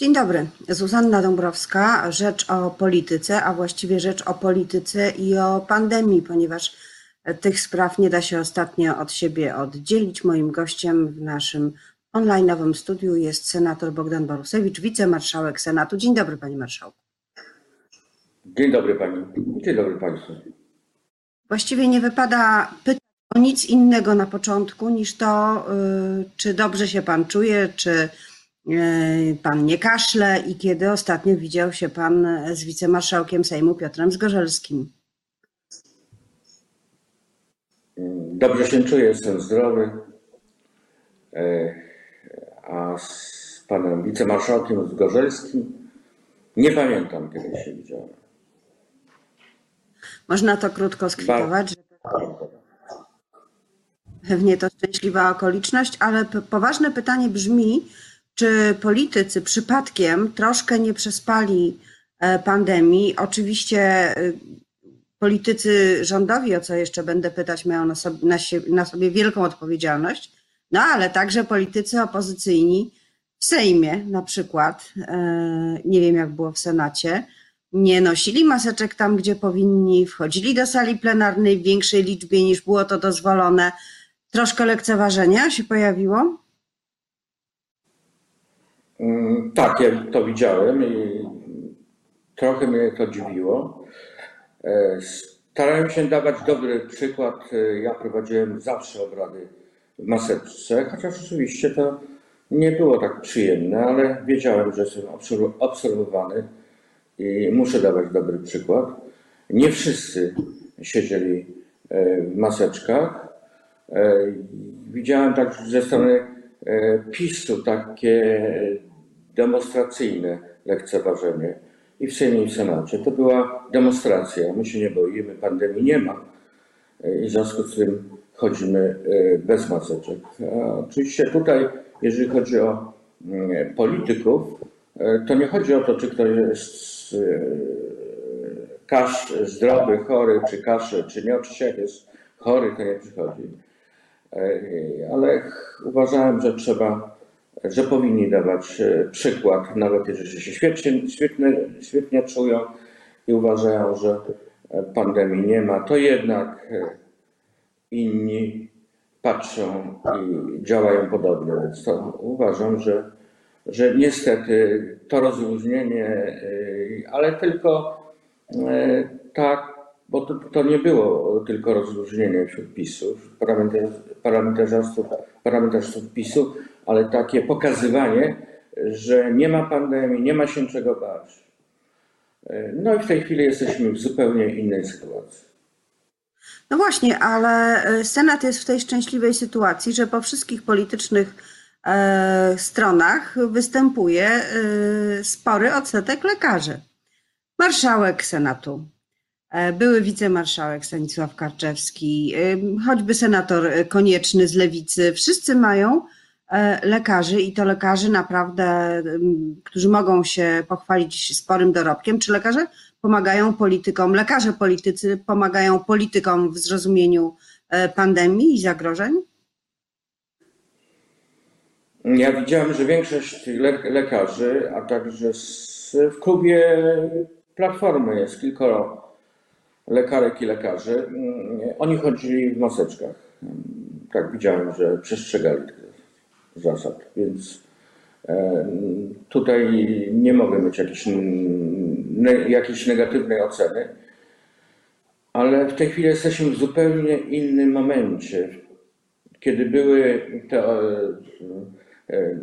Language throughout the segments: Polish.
Dzień dobry. Zuzanna Dąbrowska. Rzecz o polityce, a właściwie rzecz o polityce i o pandemii, ponieważ tych spraw nie da się ostatnio od siebie oddzielić. Moim gościem w naszym online'owym studiu jest senator Bogdan Borusewicz, wicemarszałek Senatu. Dzień dobry, panie marszałku. Dzień dobry pani. Dzień dobry państwu. Właściwie nie wypada pytać o nic innego na początku niż to, y, czy dobrze się pan czuje, czy pan nie kaszle i kiedy ostatnio widział się pan z wicemarszałkiem Sejmu Piotrem Zgorzelskim. Dobrze się czuję, jestem zdrowy. E, A z panem wicemarszałkiem Zgorzelskim nie pamiętam, kiedy się widziałem. Można to krótko skwitować, że pewnie to szczęśliwa okoliczność, ale poważne pytanie brzmi, czy politycy przypadkiem troszkę nie przespali e, pandemii? Oczywiście e, politycy rządowi, o co jeszcze będę pytać, mają na sobie, na, sie, na sobie wielką odpowiedzialność, no ale także politycy opozycyjni w Sejmie na przykład, e, nie wiem jak było w Senacie, nie nosili maseczek tam, gdzie powinni, wchodzili do sali plenarnej w większej liczbie niż było to dozwolone. Troszkę lekceważenia się pojawiło? Mm, Tak, ja to widziałem i trochę mnie to dziwiło. E, Starałem się dawać dobry przykład. E, Ja prowadziłem zawsze obrady w maseczce, chociaż oczywiście to nie było tak przyjemne, ale wiedziałem, że jestem obserw- obserwowany i muszę dawać dobry przykład. Nie wszyscy siedzieli e, w maseczkach. Widziałem także ze strony PiSu takie demonstracyjne lekceważenie i w Sejmie i w Senacie. To była demonstracja. My się nie boimy, pandemii nie ma i w związku z tym chodzimy e, bez maseczek. Oczywiście tutaj, jeżeli chodzi o mm, polityków, e, to nie chodzi o to, czy ktoś jest e, kasz, zdrowy, chory, czy kaszy, czy nie. Oczywiście jak jest chory, to nie przychodzi. Ale uważałem, że trzeba, że powinni dawać e, przykład, nawet jeżeli się świetnie, świetnie, świetnie czują i uważają, że e, pandemii nie ma, to jednak e, inni patrzą i działają podobnie. Więc to uważam, że, że niestety to rozluźnienie, e, ale tylko tak, bo to, to nie było tylko rozluźnienie wśród parlamentarzy- parlamentarzystów, parlamentarzystów ale takie pokazywanie, że nie ma pandemii, nie ma się czego bać. E, No i w tej chwili jesteśmy w zupełnie innej sytuacji. No właśnie, ale e, Senat jest w tej szczęśliwej sytuacji, że po wszystkich politycznych e, stronach występuje e, spory odsetek lekarzy. Marszałek Senatu, e, były wicemarszałek Stanisław Karczewski, e, choćby senator Konieczny z Lewicy, wszyscy mają lekarzy i to lekarzy naprawdę, którzy mogą się pochwalić sporym dorobkiem. Czy lekarze pomagają politykom, lekarze politycy pomagają politykom w zrozumieniu e, pandemii i zagrożeń? Ja widziałem, że większość tych le- lekarzy, a także w klubie Platformy jest kilkoro lekarek i lekarzy. mm, Oni chodzili w maseczkach. Tak, widziałem, że przestrzegali zasad, więc e, tutaj nie mogę mieć jakiejś, jakiejś negatywnej oceny. Ale w tej chwili jesteśmy w zupełnie innym momencie. Kiedy były te, e, e,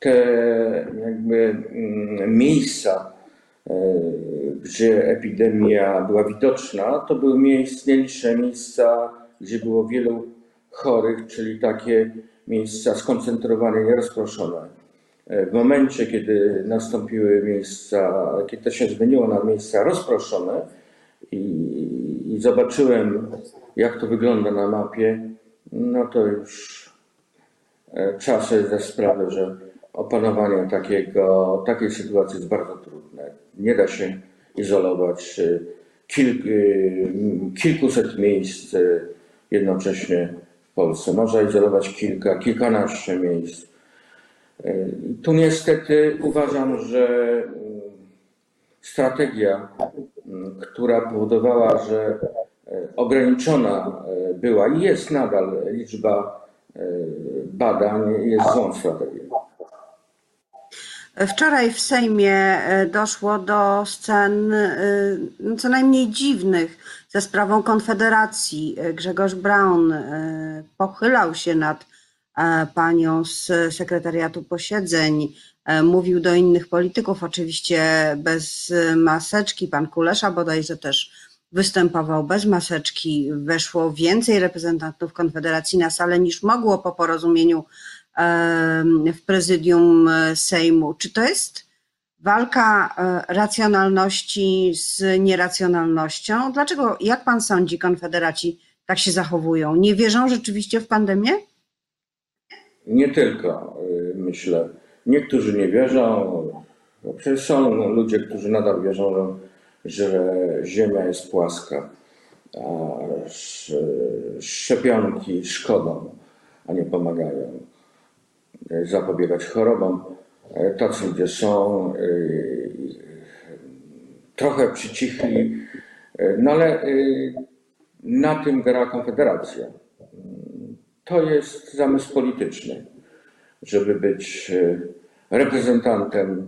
te jakby mm, miejsca, gdzie epidemia była widoczna, to były nieliczne miejsca, gdzie było wielu chorych, czyli takie miejsca skoncentrowane, nierozproszone. E, W momencie, kiedy nastąpiły miejsca, kiedy to się zmieniło na miejsca rozproszone i, i zobaczyłem, jak to wygląda na mapie, no to już e, trzeba sobie zdać sprawę, że opanowanie takiego, takiej sytuacji jest bardzo trudne. Nie da się izolować e, kilk, kilkuset miejsc jednocześnie Polsce. Można izolować kilka, kilkanaście miejsc. Tu niestety uważam, że mm, strategia, która powodowała, że e, ograniczona e, była i jest nadal liczba e, badań, jest złą strategią. Wczoraj w Sejmie e, doszło do scen e, no, co najmniej dziwnych za sprawą Konfederacji. E, Grzegorz Braun pochylał się nad panią z sekretariatu posiedzeń, mówił do innych polityków, oczywiście bez maseczki. Pan Kulesza bodajże też występował bez maseczki. Weszło więcej reprezentantów Konfederacji na salę niż mogło po porozumieniu w prezydium e, Sejmu. Czy to jest walka e, racjonalności z nieracjonalnością? Dlaczego, jak pan sądzi, konfederaci tak się zachowują? Nie wierzą rzeczywiście w pandemię? Nie tylko, y, myślę. Niektórzy nie wierzą. Przecież są ludzie, którzy nadal wierzą, że, Ziemia jest płaska, a sz- szczepionki szkodzą, a nie pomagają zapobiegać chorobom. E, Tacy ludzie są. y, Trochę przycichli, no ale na tym gra Konfederacja. To jest zamysł polityczny, żeby być e, reprezentantem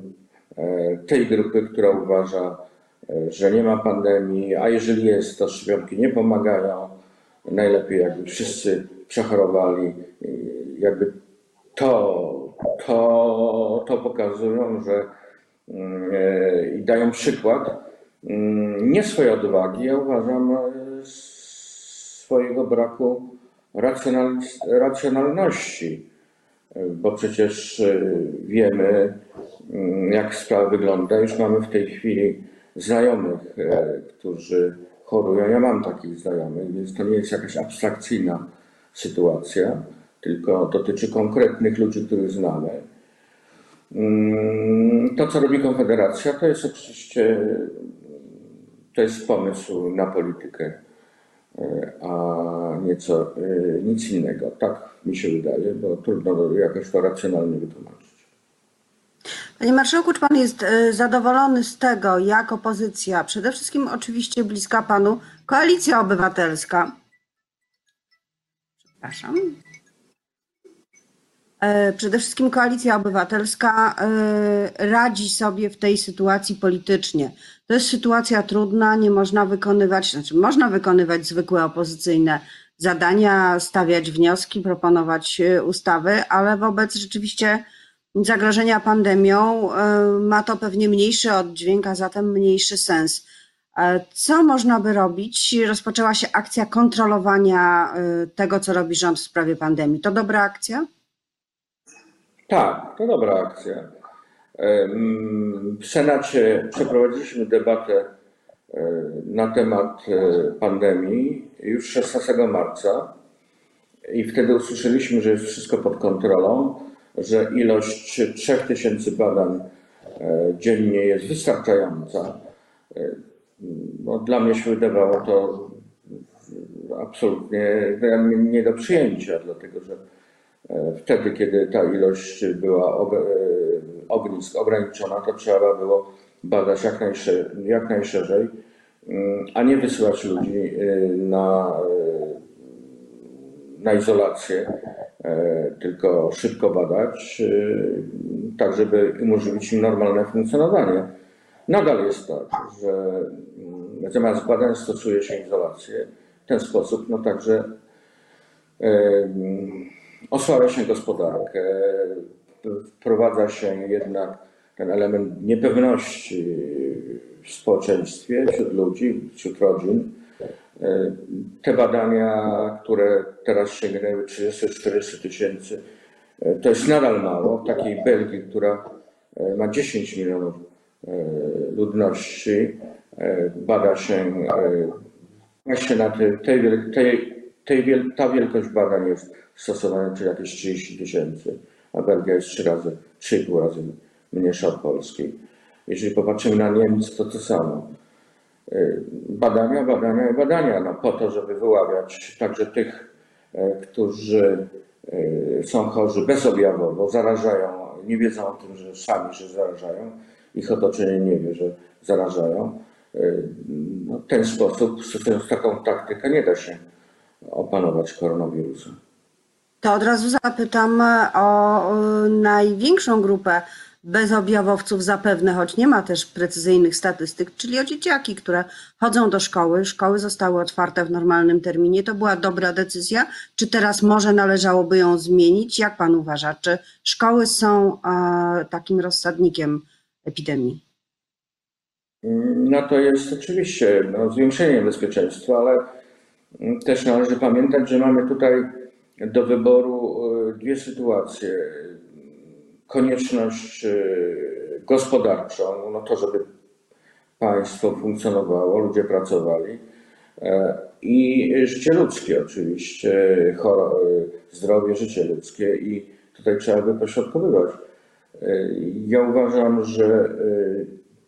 e, tej grupy, która uważa, e, że nie ma pandemii, a jeżeli jest, to szczepionki nie pomagają. Najlepiej jakby wszyscy przechorowali, jakby to, to, to pokazują, że mm, e, i dają przykład mm, nie swojej odwagi, ja uważam e, swojego braku racjonal, racjonalności, bo przecież e, wiemy, mm, jak sprawa wygląda. Już mamy w tej chwili znajomych, którzy chorują. Ja mam takich znajomych, więc to nie jest jakaś abstrakcyjna sytuacja, tylko dotyczy konkretnych ludzi, których znamy. Mm, To, co robi Konfederacja, to jest oczywiście to jest pomysł na politykę, e, a nieco e, nic innego. Tak mi się wydaje, bo trudno jakoś to racjonalnie wytłumaczyć. Panie marszałku, czy pan jest e, zadowolony z tego, jak opozycja, przede wszystkim oczywiście bliska panu Koalicja Obywatelska, przepraszam, przede wszystkim Koalicja Obywatelska e, radzi sobie w tej sytuacji politycznie. To jest sytuacja trudna, nie można wykonywać, znaczy można wykonywać zwykłe opozycyjne zadania, stawiać wnioski, proponować e, ustawy, ale wobec rzeczywiście zagrożenia pandemią e, ma to pewnie mniejszy oddźwięk, a zatem mniejszy sens. E, Co można by robić? Rozpoczęła się akcja kontrolowania e, tego, co robi rząd w sprawie pandemii. To dobra akcja? Tak, to dobra akcja. W Senacie przeprowadziliśmy debatę e, na temat e, pandemii już 16 marca i wtedy usłyszeliśmy, że jest wszystko pod kontrolą, że ilość 3000 badań e, dziennie jest wystarczająca. No, dla mnie się wydawało to absolutnie nie do przyjęcia, dlatego że Wtedy, kiedy ta ilość była e, ognisk ograniczona, to trzeba było badać jak, najsze, jak najszerzej, mm, a nie wysyłać ludzi e, na, e, na izolację, e, tylko szybko badać, e, tak żeby umożliwić im normalne funkcjonowanie. Nadal jest tak, że mm, zamiast badań stosuje się izolację. W ten sposób, no także osłabia się gospodarkę, wprowadza się jednak ten element niepewności w społeczeństwie, wśród ludzi, wśród rodzin. Te badania, które teraz sięgnęły 30-40 tysięcy, to jest nadal mało. W takiej Belgii, która ma 10 milionów e, ludności, e, bada się e, właśnie na tej, tej, tej, tej, ta wielkość badań jest stosowana, czyli jakieś 30 tysięcy, a Belgia jest 3 razy, 3,5 razy mniejsza od Polski. Jeżeli popatrzymy na Niemcy, to to samo. Y, Badania, badania i badania, no po to, żeby wyławiać także tych, e, którzy e, są chorzy bezobjawowo, zarażają Nie wiedzą o tym, że sami się zarażają, ich otoczenie nie wie, że zarażają. Y, No, w ten sposób, stosując taką taktykę, nie da się opanować koronawirusa. To od razu zapytam o y, największą grupę bezobjawowców zapewne, choć nie ma też precyzyjnych statystyk, czyli o dzieciaki, które chodzą do szkoły. Szkoły zostały otwarte w normalnym terminie. To była dobra decyzja. Czy teraz może należałoby ją zmienić? Jak pan uważa? Czy szkoły są e, takim rozsadnikiem epidemii? No to jest oczywiście no, zwiększenie bezpieczeństwa, ale mm, też należy pamiętać, że mamy tutaj do wyboru y, dwie sytuacje. Konieczność y, gospodarczą, no to żeby państwo funkcjonowało, ludzie pracowali e, i życie ludzkie oczywiście, zdrowie, życie ludzkie i tutaj trzeba by pośrodkowywać. Ja uważam, że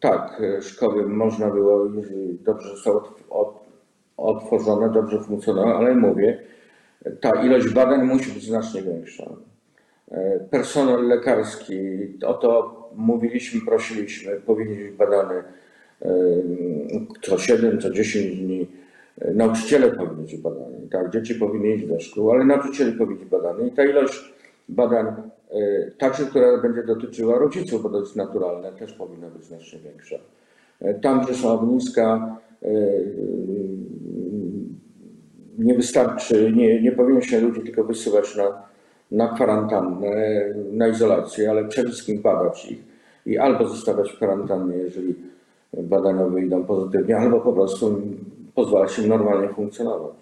tak, szkoły można było, dobrze od- otworzone, dobrze funkcjonowały, ale mówię, ta ilość badań musi być znacznie większa. E, Personel lekarski, o to mówiliśmy, prosiliśmy, powinien być badany e, co 7, co 10 dni. E, Nauczyciele powinni być badani, tak, dzieci powinny iść do szkół, ale nauczyciele powinni być badani. I ta ilość badań, także która będzie dotyczyła rodziców, bo to jest naturalne, też powinna być znacznie większa. Tam, gdzie są ogniska, nie wystarczy, nie, nie powinno się ludzi tylko wysyłać na, na kwarantannę, na izolację, ale przede wszystkim badać ich i albo zostawiać w kwarantannie, jeżeli badania wyjdą pozytywnie, albo po prostu pozwalać im normalnie funkcjonować.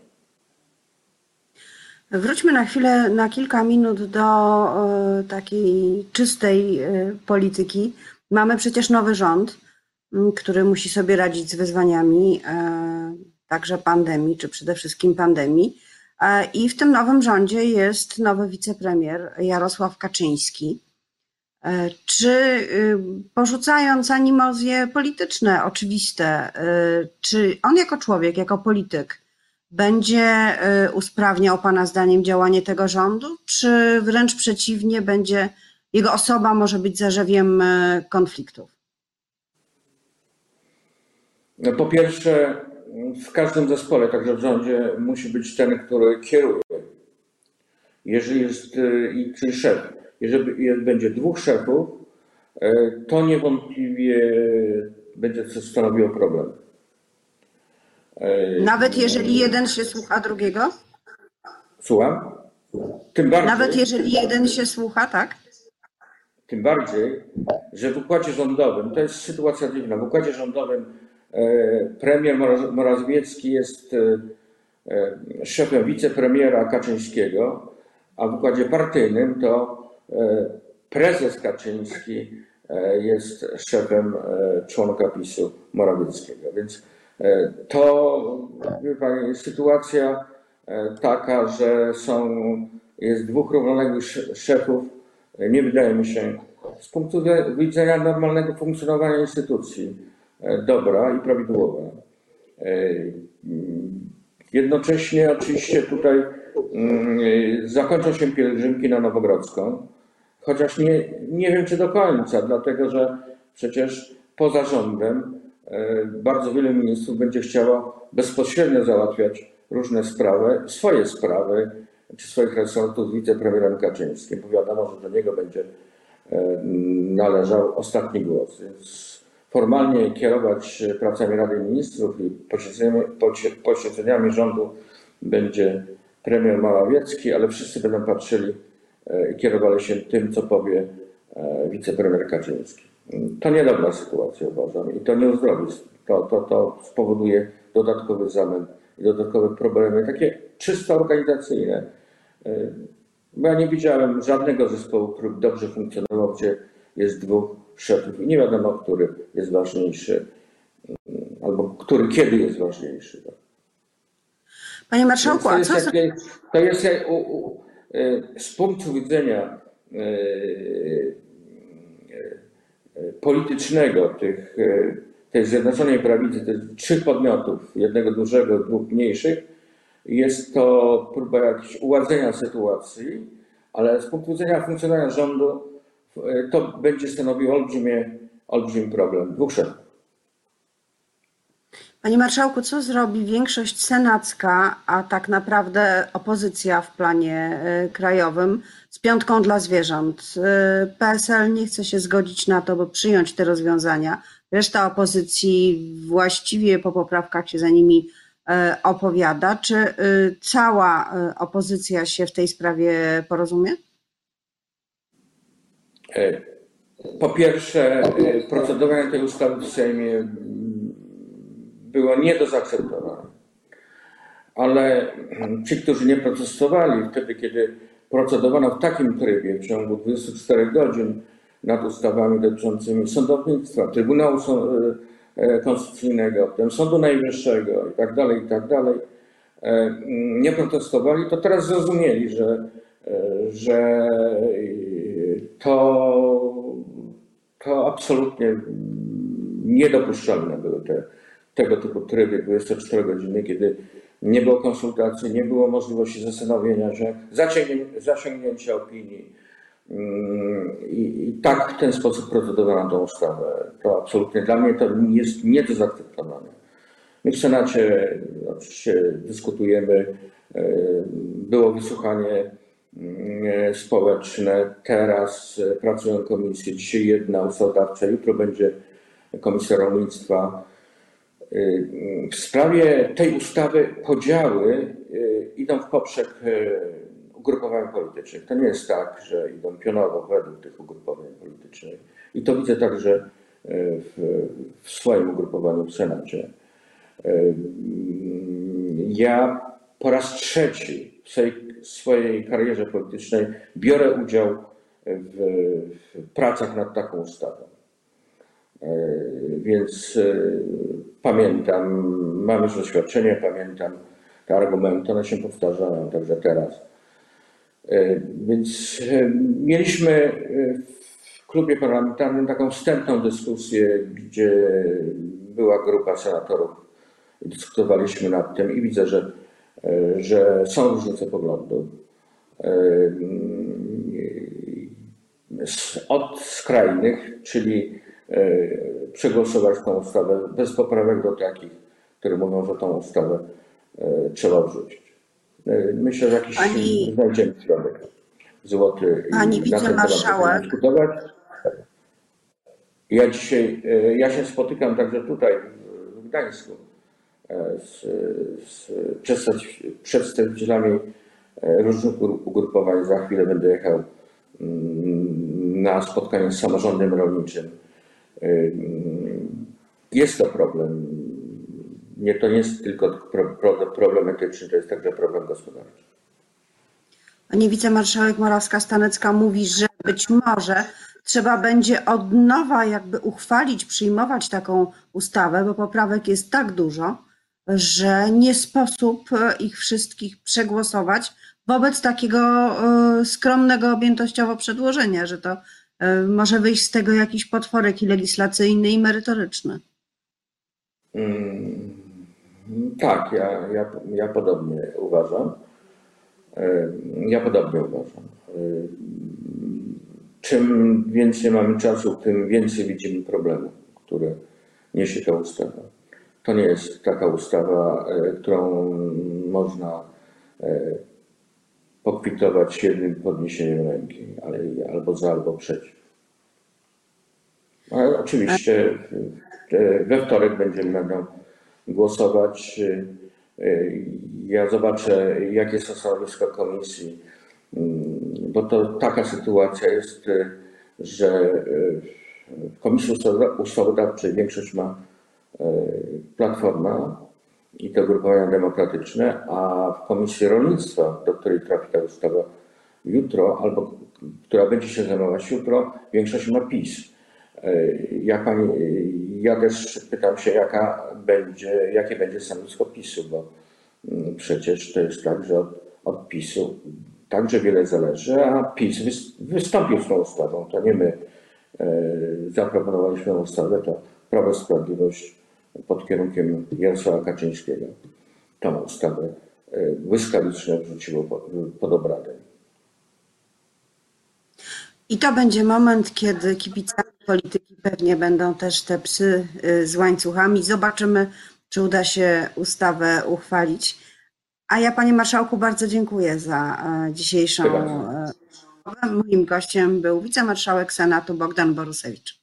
Wróćmy na chwilę, na kilka minut do e, takiej czystej e, polityki. Mamy przecież nowy rząd, który musi sobie radzić z wyzwaniami, e, także pandemii, czy przede wszystkim pandemii. E, I w tym nowym rządzie jest nowy wicepremier Jarosław Kaczyński. E, Czy y, porzucając animozje polityczne, oczywiste, y, czy on jako człowiek, jako polityk będzie y, usprawniał Pana zdaniem działanie tego rządu, czy wręcz przeciwnie, będzie jego osoba może być zarzewiem konfliktów? No, po pierwsze, w każdym zespole, także w rządzie, musi być ten, który kieruje. Jeżeli jest, y, i- czyli szef, jeżeli będzie dwóch szefów, y, to niewątpliwie będzie to stanowiło problem. Y, Nawet jeżeli jeden się słucha drugiego? Słucham? Tym bardziej, Nawet jeżeli jeden się słucha, tak? tym bardziej, że w układzie rządowym, to jest sytuacja dziwna, w układzie rządowym premier Mora- Morawiecki jest e, e, szefem wicepremiera Kaczyńskiego, a w układzie partyjnym to e, prezes Kaczyński e, jest szefem e, członka PiSu Morawieckiego. Więc e, to, pani, sytuacja e, taka, że są, jest dwóch równoległych sz- szefów, e, nie wydaje mi się, z punktu wi- widzenia normalnego funkcjonowania instytucji, e, dobra i prawidłowa. E, mm, Jednocześnie oczywiście tutaj mm, zakończą się pielgrzymki na Nowogrodzką, chociaż nie, nie wiem czy do końca, dlatego że przecież poza rządem e, bardzo wielu ministrów będzie chciało bezpośrednio załatwiać różne sprawy, swoje sprawy czy swoich resortów z wicepremierem Kaczyńskim. Bo wiadomo, że do niego będzie e, należał ostatni głos. Więc formalnie kierować pracami Rady Ministrów i posiedzeniami, posiedzeniami rządu będzie premier Morawiecki, ale wszyscy będą patrzyli e, i kierowali się tym, co powie e, wicepremier Kaczyński. To niedobra sytuacja uważam i to nie uzdrowi. To, to, to spowoduje dodatkowy zamęt i dodatkowe problemy, takie czysto organizacyjne. E, Ja nie widziałem żadnego zespołu, który dobrze funkcjonował, gdzie jest dwóch i nie wiadomo, który jest ważniejszy, mm, albo który kiedy jest ważniejszy. tak. Panie Marszałku, To a jest, co z... takie, to jest u, u, y, z punktu widzenia y, y, politycznego tych, tej Zjednoczonej Prawicy, tych trzech podmiotów, jednego dużego, dwóch mniejszych, jest to próba jakiegoś uładzenia sytuacji, ale z punktu widzenia funkcjonowania rządu to będzie stanowiło olbrzymie, olbrzymi problem dwóch szefów. Panie marszałku, co zrobi większość senacka, a tak naprawdę opozycja w planie y, krajowym z piątką dla zwierząt? Y, PSL nie chce się zgodzić na to, by przyjąć te rozwiązania. Reszta opozycji właściwie po poprawkach się za nimi opowiada. Czy cała opozycja się w tej sprawie porozumie? E, Po pierwsze, e, procedowanie tej ustawy w Sejmie mm, było nie do zaakceptowania. Ale mm, ci, którzy nie protestowali wtedy, kiedy procedowano w takim trybie w ciągu 24 godzin nad ustawami dotyczącymi sądownictwa, Trybunału e, Konstytucyjnego, potem Sądu Najwyższego i tak dalej, i tak mm, nie protestowali, to teraz zrozumieli, że, że to, to absolutnie niedopuszczalne były te, tego typu tryby 24 godziny, kiedy nie było konsultacji, nie było możliwości zastanowienia się, zasięgnięcia opinii. Mm, I, I tak w ten sposób procedowano tą ustawę. To absolutnie dla mnie to jest nie do zaakceptowania. My w Senacie oczywiście dyskutujemy. e, Było wysłuchanie społeczne, teraz e, pracują komisje. Dzisiaj jedna ustawodawcza, jutro będzie Komisja Rolnictwa. Y, W sprawie tej ustawy podziały y, idą w poprzek ugrupowań politycznych. To nie jest tak, że idą pionowo według tych ugrupowań politycznych. I to widzę także w, w swoim ugrupowaniu w Senacie. Y, Ja po raz trzeci w swojej, swojej karierze politycznej biorę udział w, w pracach nad taką ustawą. E, Więc e, pamiętam, mam już doświadczenie, pamiętam te argumenty, one się powtarzają także teraz. E, Więc mieliśmy w klubie parlamentarnym taką wstępną dyskusję, gdzie była grupa senatorów dyskutowaliśmy nad tym i widzę, że, że są różnice poglądów. E, Od skrajnych, czyli e, przegłosować tą ustawę bez poprawek do takich, które mówią, że tą ustawę e, trzeba wrzucić. E, Myślę, że jakiś Pani- znajdziemy środek złoty. Pani wicemarszałek. dyskutować. Ja dzisiaj, e, ja się spotykam także tutaj w- Gdańsku e, z, z przedstaw- przedstawicielami e, różnych ugru- ugrupowań. Za chwilę będę jechał mm, na spotkanie z samorządem rolniczym. Ym, Jest to problem. Nie, to nie jest tylko pro, pro, problem etyczny, to jest także problem gospodarczy. Pani wicemarszałek Morawska-Stanecka mówi, że być może trzeba będzie od nowa jakby uchwalić, przyjmować taką ustawę, bo poprawek jest tak dużo, że nie sposób e, ich wszystkich przegłosować wobec takiego e, skromnego objętościowo przedłożenia, że to e, może wyjść z tego jakiś potworek i legislacyjny i merytoryczny. Mm, Tak, ja, ja, ja podobnie uważam. Ja podobnie uważam. Czym więcej mamy czasu, tym więcej widzimy problemów, które niesie ta ustawa. To nie jest taka ustawa, e, którą można e, pokwitować jednym podniesieniem ręki, ale albo za, albo przeciw. Ale oczywiście e, we wtorek będziemy nad nią głosować. Ja zobaczę, jakie są stanowiska komisji, mm, bo to taka sytuacja jest, że w Komisji Ustawoda- Ustawodawczej większość ma Platforma i te ugrupowania demokratyczne, a w Komisji Rolnictwa, do której trafi ta ustawa jutro, albo która będzie się zajmować jutro, większość ma PiS. E, Ja, pani, ja też pytam się, jaka będzie, jakie będzie stanowisko PiSu, bo mm, przecież to jest tak, że od, od PiSu także wiele zależy, a PiS wys- wystąpił z tą ustawą. To nie my e, zaproponowaliśmy ustawę, to Prawo Sprawiedliwość pod kierunkiem Jarosława Kaczyńskiego tą ustawę e, błyskawicznie wrzuciło pod, pod obrady. I to będzie moment, kiedy kibicami polityki pewnie będą też te psy y, z łańcuchami. Zobaczymy, czy uda się ustawę uchwalić. A ja, panie marszałku, bardzo dziękuję za e, dzisiejszą e. Moim gościem był wicemarszałek Senatu Bogdan Borusewicz.